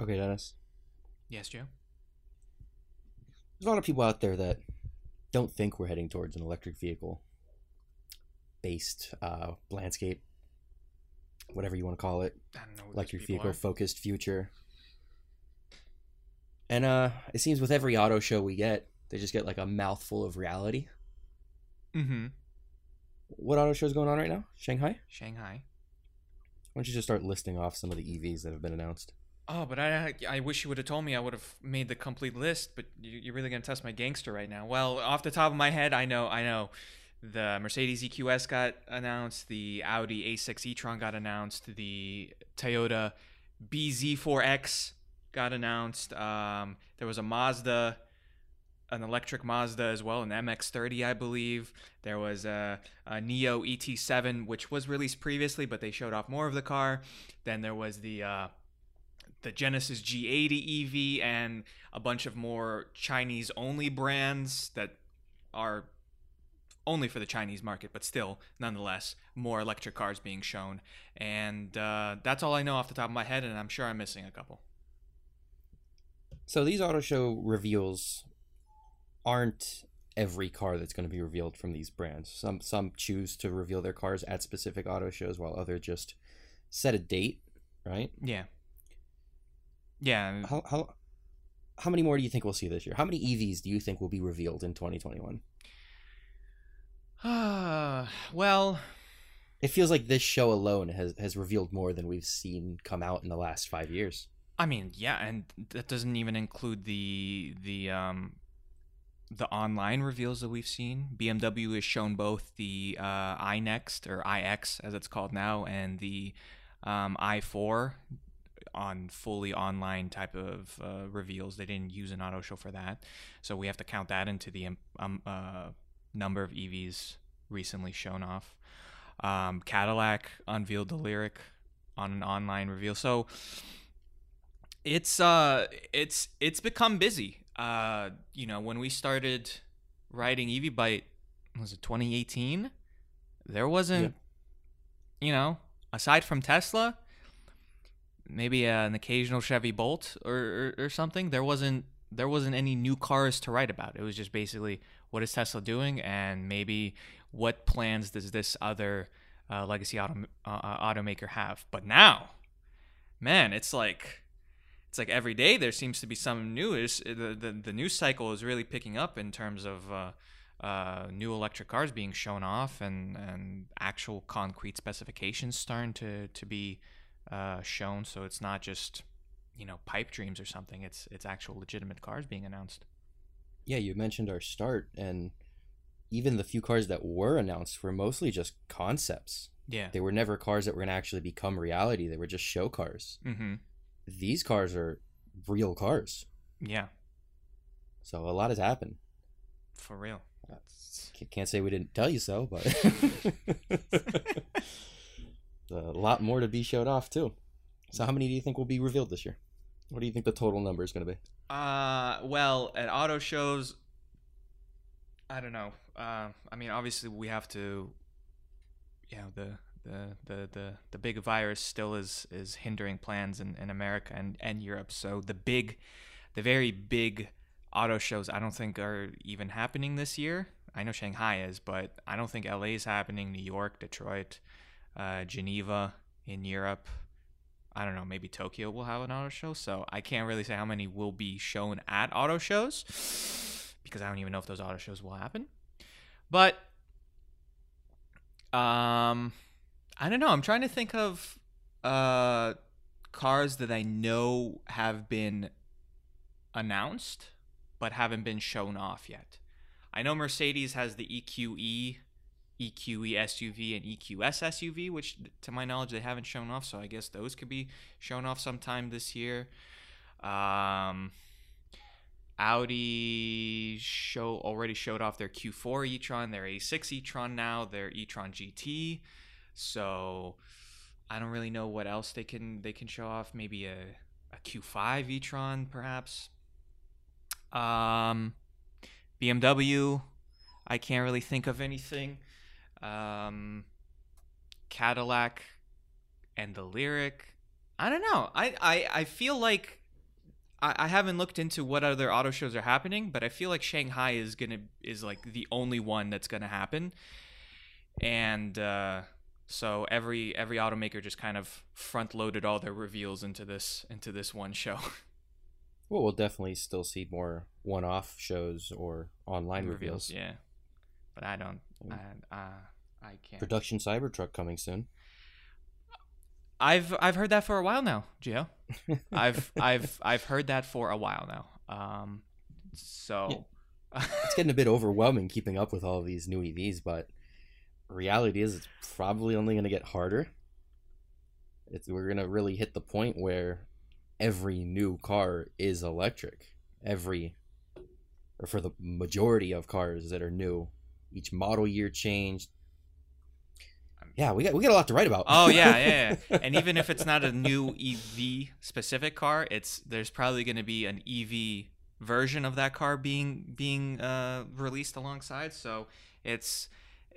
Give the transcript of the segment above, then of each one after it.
Okay, Dennis. Yes, Joe. There's a lot of people out there that don't think we're heading towards an electric vehicle based uh, landscape, whatever you want to call it, I don't know. What electric vehicle are. focused future. And uh, it seems with every auto show we get, they just get like a mouthful of reality. Mm-hmm. What auto show is going on right now? Shanghai? Shanghai. Why don't you just start listing off some of the EVs that have been announced? Oh, but I I wish you would have told me. I would have made the complete list. But you, you're really gonna test my gangster right now. Well, off the top of my head, I know I know the Mercedes EQS got announced. The Audi A6 e-tron got announced. The Toyota BZ4X got announced. Um, there was a Mazda, an electric Mazda as well, an MX-30, I believe. There was a, a NIO ET7, which was released previously, but they showed off more of the car. Then there was the uh, the Genesis G80 EV and a bunch of more Chinese only brands that are only for the Chinese market, but still, nonetheless, more electric cars being shown. And uh, that's all I know off the top of my head, and I'm sure I'm missing a couple. So these auto show reveals aren't every car that's going to be revealed from these brands. Some some choose to reveal their cars at specific auto shows, while others just set a date, right? Yeah. Yeah. How how how many more do you think we'll see this year? How many EVs do you think will be revealed in 2021? well, It feels like this show alone has has revealed more than we've seen come out in the last five years. I mean, yeah, and that doesn't even include the the um the online reveals that we've seen. BMW has shown both the uh, iNext or iX as it's called now, and the um, i4 on fully online type of uh, reveals. They didn't use an auto show for that, so we have to count that into the um, uh, number of EVs recently shown off. Um, Cadillac unveiled the Lyriq on an online reveal, so it's uh it's it's become busy. Uh you know when we started writing ev byte was it 2018 there wasn't you know aside from tesla maybe uh, an occasional chevy bolt or, or or something. There wasn't there wasn't any new cars to write about. It was just basically what is tesla doing? And maybe what plans does this other uh, legacy auto, uh, automaker have? But now man it's like it's like every day there seems to be some new. It's, the, the the news cycle is really picking up in terms of uh, uh, new electric cars being shown off and, and actual concrete specifications starting to to be uh, shown. So it's not just you know pipe dreams or something. It's it's actual legitimate cars being announced. Yeah, you mentioned our start, and even the few cars that were announced were mostly just concepts. Yeah. They were never cars that were going to actually become reality. They were just show cars. Mm-hmm. These cars are real cars. Yeah. So a lot has happened. For real. C- Can't say we didn't tell you so, but a lot more to be showed off too. So how many do you think will be revealed this year? What do you think the total number is going to be? Uh, well, at auto shows, I don't know. Uh, I mean, obviously, we have to. You know, the the the the, the big virus still is is hindering plans in, in America and and Europe. So the big, the very big auto shows, I don't think are even happening this year. I know Shanghai is, but I don't think LA is happening. New York, Detroit, uh, Geneva in Europe. I don't know, maybe Tokyo will have an auto show. So I can't really say how many will be shown at auto shows because I don't even know if those auto shows will happen. But um I don't know. I'm trying to think of uh cars that I know have been announced but haven't been shown off yet. I know Mercedes has the EQE EQE SUV and EQS SUV, which to my knowledge they haven't shown off. So I guess those could be shown off sometime this year. Um, Audi show already showed off their Q4 e-tron, their A6 e-tron now, their e-tron GT. So I don't really know what else they can they can show off. Maybe a a Q5 e-tron perhaps. Um, BMW, I can't really think of anything um, Cadillac and the Lyriq. I don't know. I, I, I feel like I, I haven't looked into what other auto shows are happening, but I feel like Shanghai is gonna is like the only one that's gonna happen, and uh, so every every automaker just kind of front loaded all their reveals into this into this one show. Well, we'll definitely still see more one-off shows or online reveals. yeah. But I don't. Mm. I, uh, I can't. Production Cybertruck coming soon. I've I've heard that for a while now, Gio. I've I've I've heard that for a while now. Um, so It's getting a bit overwhelming keeping up with all of these new EVs, but reality is it's probably only going to get harder. It's we're going to really hit the point where every new car is electric. Every or for the majority of cars that are new, each model year changed. Yeah, we got we got a lot to write about. oh yeah, yeah, yeah. And even if it's not a new EV specific car, it's there's probably going to be an EV version of that car being being uh, released alongside. So it's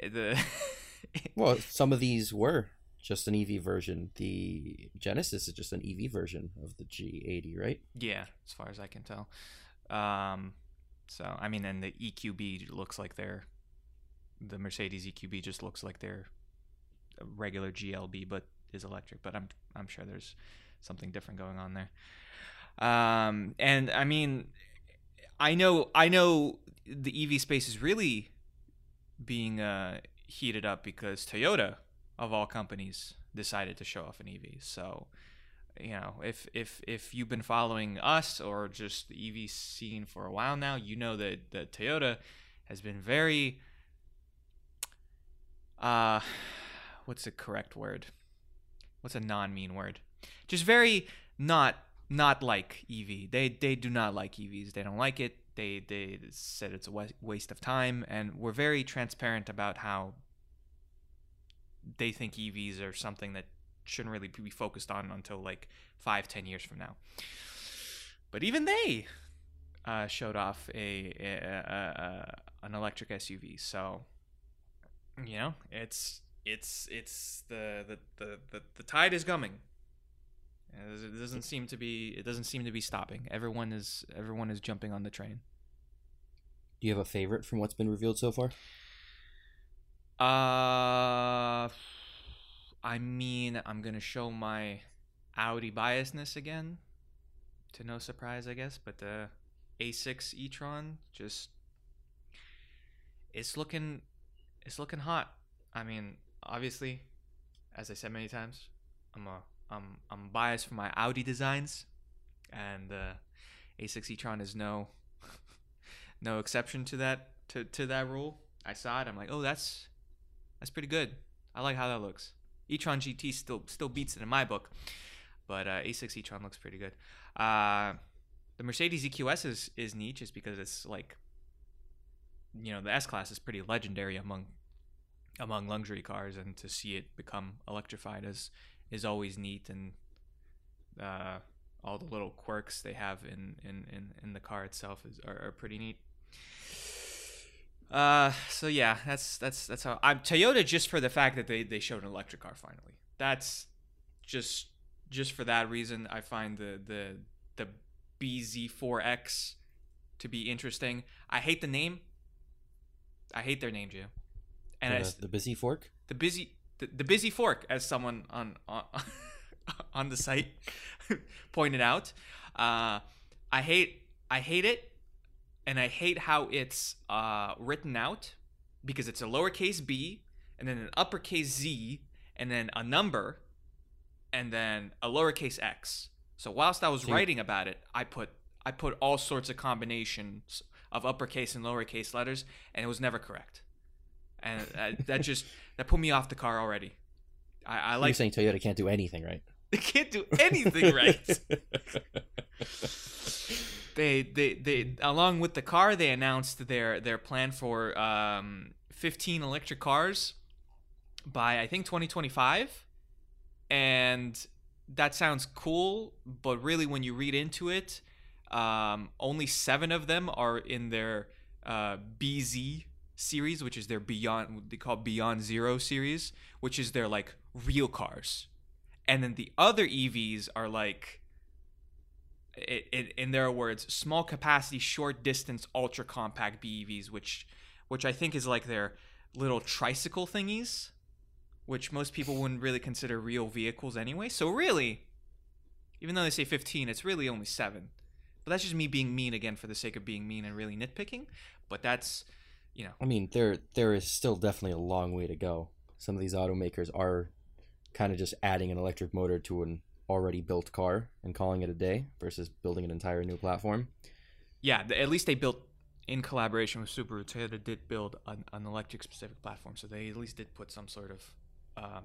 the well, some of these were just an EV version. The Genesis is just an EV version of the G80, right? yeah, as far as I can tell. Um, so I mean, and the EQB looks like they're the Mercedes EQB just looks like they're a regular GLB, but is electric. But I'm I'm sure there's something different going on there. Um, and I mean, I know I know the EV space is really being uh, heated up because Toyota, of all companies, decided to show off an EV. So, you know, if if if you've been following us or just the EV scene for a while now, you know that that Toyota has been very uh what's the correct word? What's a non-mean word? Just very not not like EV. They they do not like EVs. They don't like it. They they said it's a waste of time, and we're very transparent about how they think EVs are something that shouldn't really be focused on until like five ten years from now. But even they uh, showed off a, a, a, a an electric SUV. So you know it's it's it's the the the, the, the tide is coming. It doesn't seem to be. It doesn't seem to be stopping. Everyone is. Everyone is jumping on the train. Do you have a favorite from what's been revealed so far? Uh, I mean, I'm gonna show my Audi biasness again, to no surprise, I guess. But the A6 e-tron just it's looking it's looking hot. I mean, obviously, as I said many times, I'm a I'm I'm biased for my Audi designs, and uh, A6 e-tron is no no exception to that to, to that rule. I saw it. I'm like, oh, that's that's pretty good. I like how that looks. e-tron GT still still beats it in my book, but uh, A6 e-tron looks pretty good. Uh, the Mercedes EQS is is neat just because it's like, you know, the S class is pretty legendary among among luxury cars, and to see it become electrified is is always neat, and uh, all the little quirks they have in in in, in the car itself is are, are pretty neat. Uh, so yeah, that's that's that's how I'm Toyota just for the fact that they they showed an electric car finally. That's just just for that reason. I find the the the BZ4X to be interesting. I hate the name. I hate their name, Joe. And I, the, the busy fork. the busy the, the busy fork as someone on on, on the site pointed out. Uh, i hate i hate it and i hate how it's uh, written out because it's a lowercase b and then an uppercase z and then a number and then a lowercase x. So whilst i was writing about it i put i put all sorts of combinations of uppercase and lowercase letters and it was never correct and uh, that just that put me off the car already. I, I You're like saying Toyota can't do anything right. they can't do anything right. they, they they along with the car they announced their their plan for um, 15 electric cars by I think 2025, and that sounds cool. But really, when you read into it, um, only seven of them are in their uh, BZ series, which is their Beyond they call Beyond Zero series, which is their like real cars, and then the other EVs are like it, it, in their words, small capacity, short distance, ultra compact BEVs, which which I think is like their little tricycle thingies, which most people wouldn't really consider real vehicles anyway. So really, even though they say 15, it's really only seven. But that's just me being mean again for the sake of being mean and really nitpicking. But that's, you know, I mean, there there is still definitely a long way to go. Some of these automakers are kind of just adding an electric motor to an already built car and calling it a day versus building an entire new platform. yeah, at least they built in collaboration with Subaru. Toyota did build an, an electric specific platform, so they at least did put some sort of um,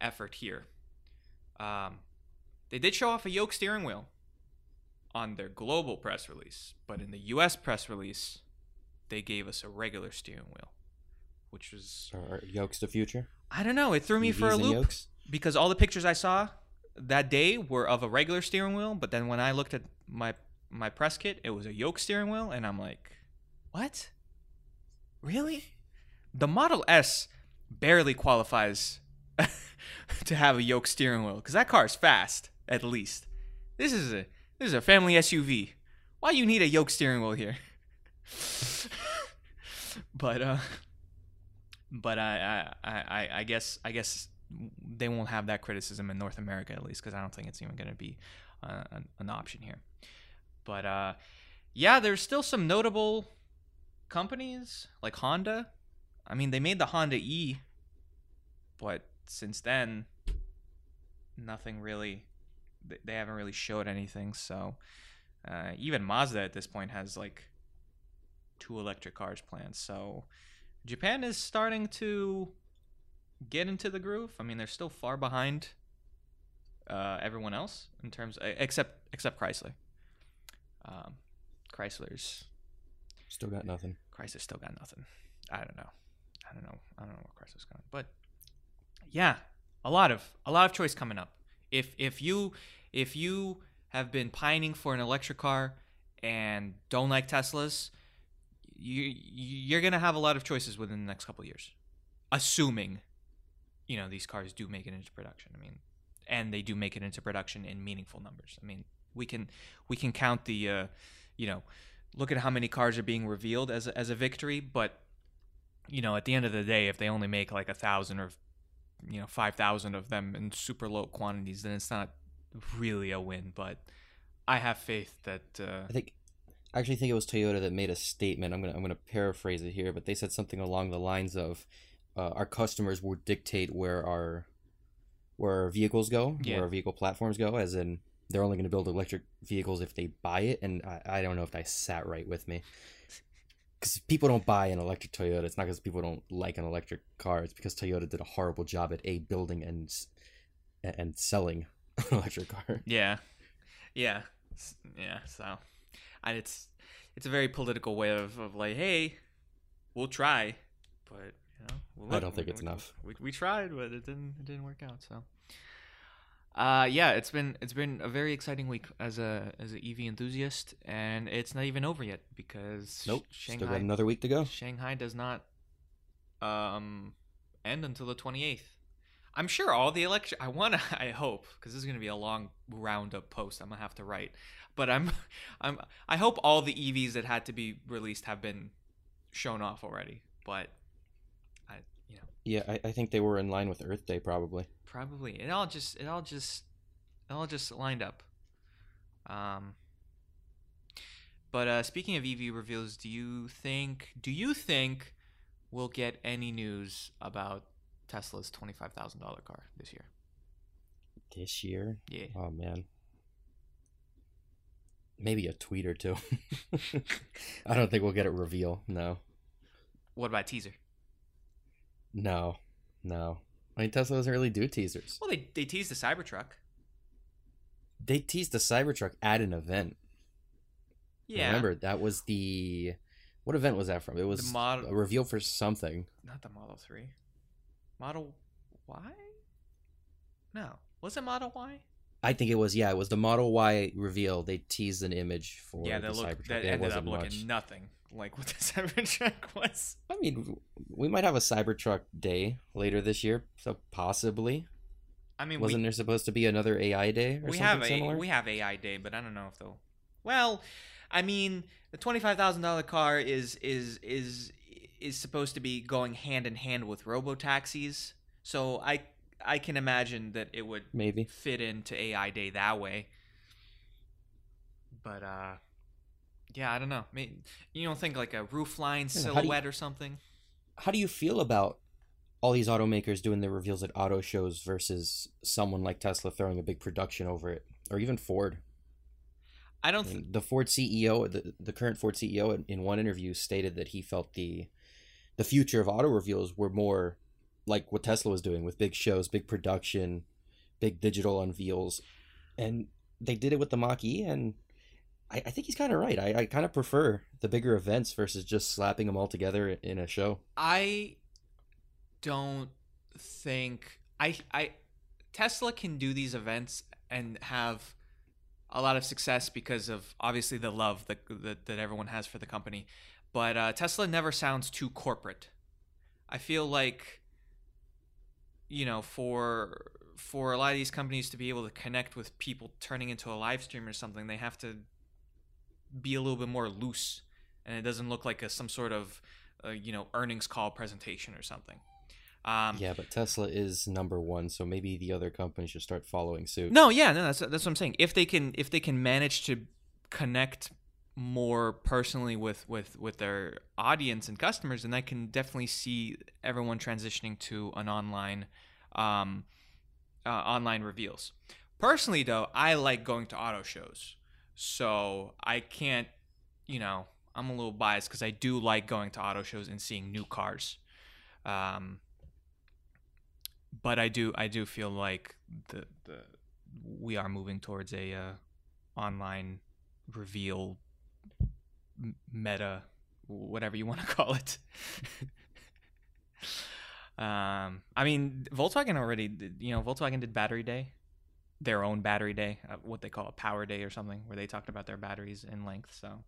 effort here. Um, they did show off a yoke steering wheel on their global press release, but in the U.S. press release, they gave us a regular steering wheel, which was Are yokes the future? I don't know. It threw me for a loop Yokes? because all the pictures I saw that day were of a regular steering wheel, but then when I looked at my my press kit, it was a yoke steering wheel, and I'm like, what? Really? The Model S barely qualifies to have a yoke steering wheel because that car is fast, at least. This is a this is a family SUV. Why you need a yoke steering wheel here? but uh, but I, I I I guess I guess they won't have that criticism in North America at least because I don't think it's even going to be uh, an, an option here. But uh, yeah, there's still some notable companies like Honda. I mean, they made the Honda E, but since then, nothing really. they- haven't really showed anything. So uh, even Mazda at this point has like two electric cars planned. So Japan is starting to get into the groove. I mean, they're still far behind uh, everyone else in terms, e, except except Chrysler. Um, Chrysler's Still got nothing. Chrysler's still got nothing. I don't know. I don't know. I don't know where Chrysler's going, but yeah, a lot of a lot of choice coming up. If if you if you have been pining for an electric car and don't like Teslas, you you're gonna have a lot of choices within the next couple years, assuming you know these cars do make it into production. I mean, and they do make it into production in meaningful numbers. I mean, we can we can count the uh, you know look at how many cars are being revealed as a, as a victory, but you know, at the end of the day, if they only make like a thousand or you know five thousand of them in super low quantities, then it's not really a win. But I have faith that uh, I think I actually think it was Toyota that made a statement. I'm gonna I'm gonna paraphrase it here, but they said something along the lines of, uh, "Our customers will dictate where our where our vehicles go, Yeah. where our vehicle platforms go." As in, they're only gonna build electric vehicles if they buy it. And I, I don't know if that sat right with me, because people don't buy an electric Toyota. It's not because people don't like an electric car. It's because Toyota did a horrible job at a building and and selling an electric car. yeah, yeah, yeah. So, and it's it's a very political way of, of like, hey, we'll try, but you know, well, I don't think it's we, enough. We, we tried, but it didn't it didn't work out. So. Uh, yeah, it's been it's been a very exciting week as a as an EV enthusiast, and it's not even over yet because Nope, Shanghai still got another week to go. Shanghai does not um end until the 28th. I'm sure all the election I want to I hope cuz this is going to be a long roundup post I'm going to have to write. But I'm I'm I hope all the EVs that had to be released have been shown off already. But I you know, Yeah, I, I think they were in line with Earth Day probably. probably it all just it all just it all just lined up. Um but uh, speaking of EV reveals, do you think do you think we'll get any news about Tesla's twenty five thousand dollar car this year? This year? Yeah. Oh man. Maybe a tweet or two. I don't think we'll get a reveal. No. What about teaser? No. No. I mean Tesla doesn't really do teasers. Well, they they teased the Cybertruck. They teased the Cybertruck at an event. Yeah. Remember that was the what event was that from? It was model- a reveal for something. Not the Model Three. Model Y? No. Was it Model Y? I think it was yeah, it was the Model Y reveal. They teased an image for yeah, the that looked Cybertruck. that ended up looking much. nothing like what the Cybertruck was. I mean, we might have a Cybertruck day later this year, so possibly. I mean, Wasn't we, there supposed to be another AI day or we something have a similar? we have AI day, but I don't know if they'll. Well, I mean, the twenty five thousand dollar car is is is is supposed to be going hand in hand with robo taxis, so I I can imagine that it would Maybe. fit into AI day that way. But uh, yeah, I don't know. I mean, you don't think like a roof line Yeah, how do you- silhouette or something? How do you feel about all these automakers doing their reveals at auto shows versus someone like Tesla throwing a big production over it, or even Ford? I don't. Th- mean, the Ford CEO, the, the current Ford CEO, in, in one interview stated that he felt the the future of auto reveals were more like what Tesla was doing with big shows, big production, big digital unveils, and they did it with the Mach E, and I, I think he's kind of right. I, I kind of prefer the bigger events versus just slapping them all together in a show. I don't think I I Tesla can do these events and have a lot of success because of obviously the love that that, that everyone has for the company. But uh, Tesla never sounds too corporate. I feel like you know for for a lot of these companies to be able to connect with people turning into a live stream or something, they have to be a little bit more loose, and it doesn't look like a, some sort of uh, you know earnings call presentation or something. Um, Yeah, but Tesla is number one, so maybe the other companies should start following suit. No, yeah, no, that's that's what I'm saying. If they can, if they can manage to connect more personally with with with their audience and customers, and I can definitely see everyone transitioning to an online, um, uh, online reveals. Personally, though, I like going to auto shows, so I can't, you know, I'm a little biased because I do like going to auto shows and seeing new cars. Um, but I do I do feel like the the we are moving towards a uh, online reveal meta whatever you want to call it. um, I mean, Volkswagen already did, you know Volkswagen did battery day, their own battery day, uh, what they call a power day or something, where they talked about their batteries in length. So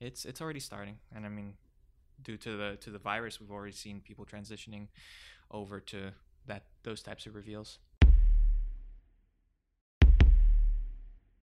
it's it's already starting, and I mean, due to the to the virus, we've already seen people transitioning over to that those types of reveals.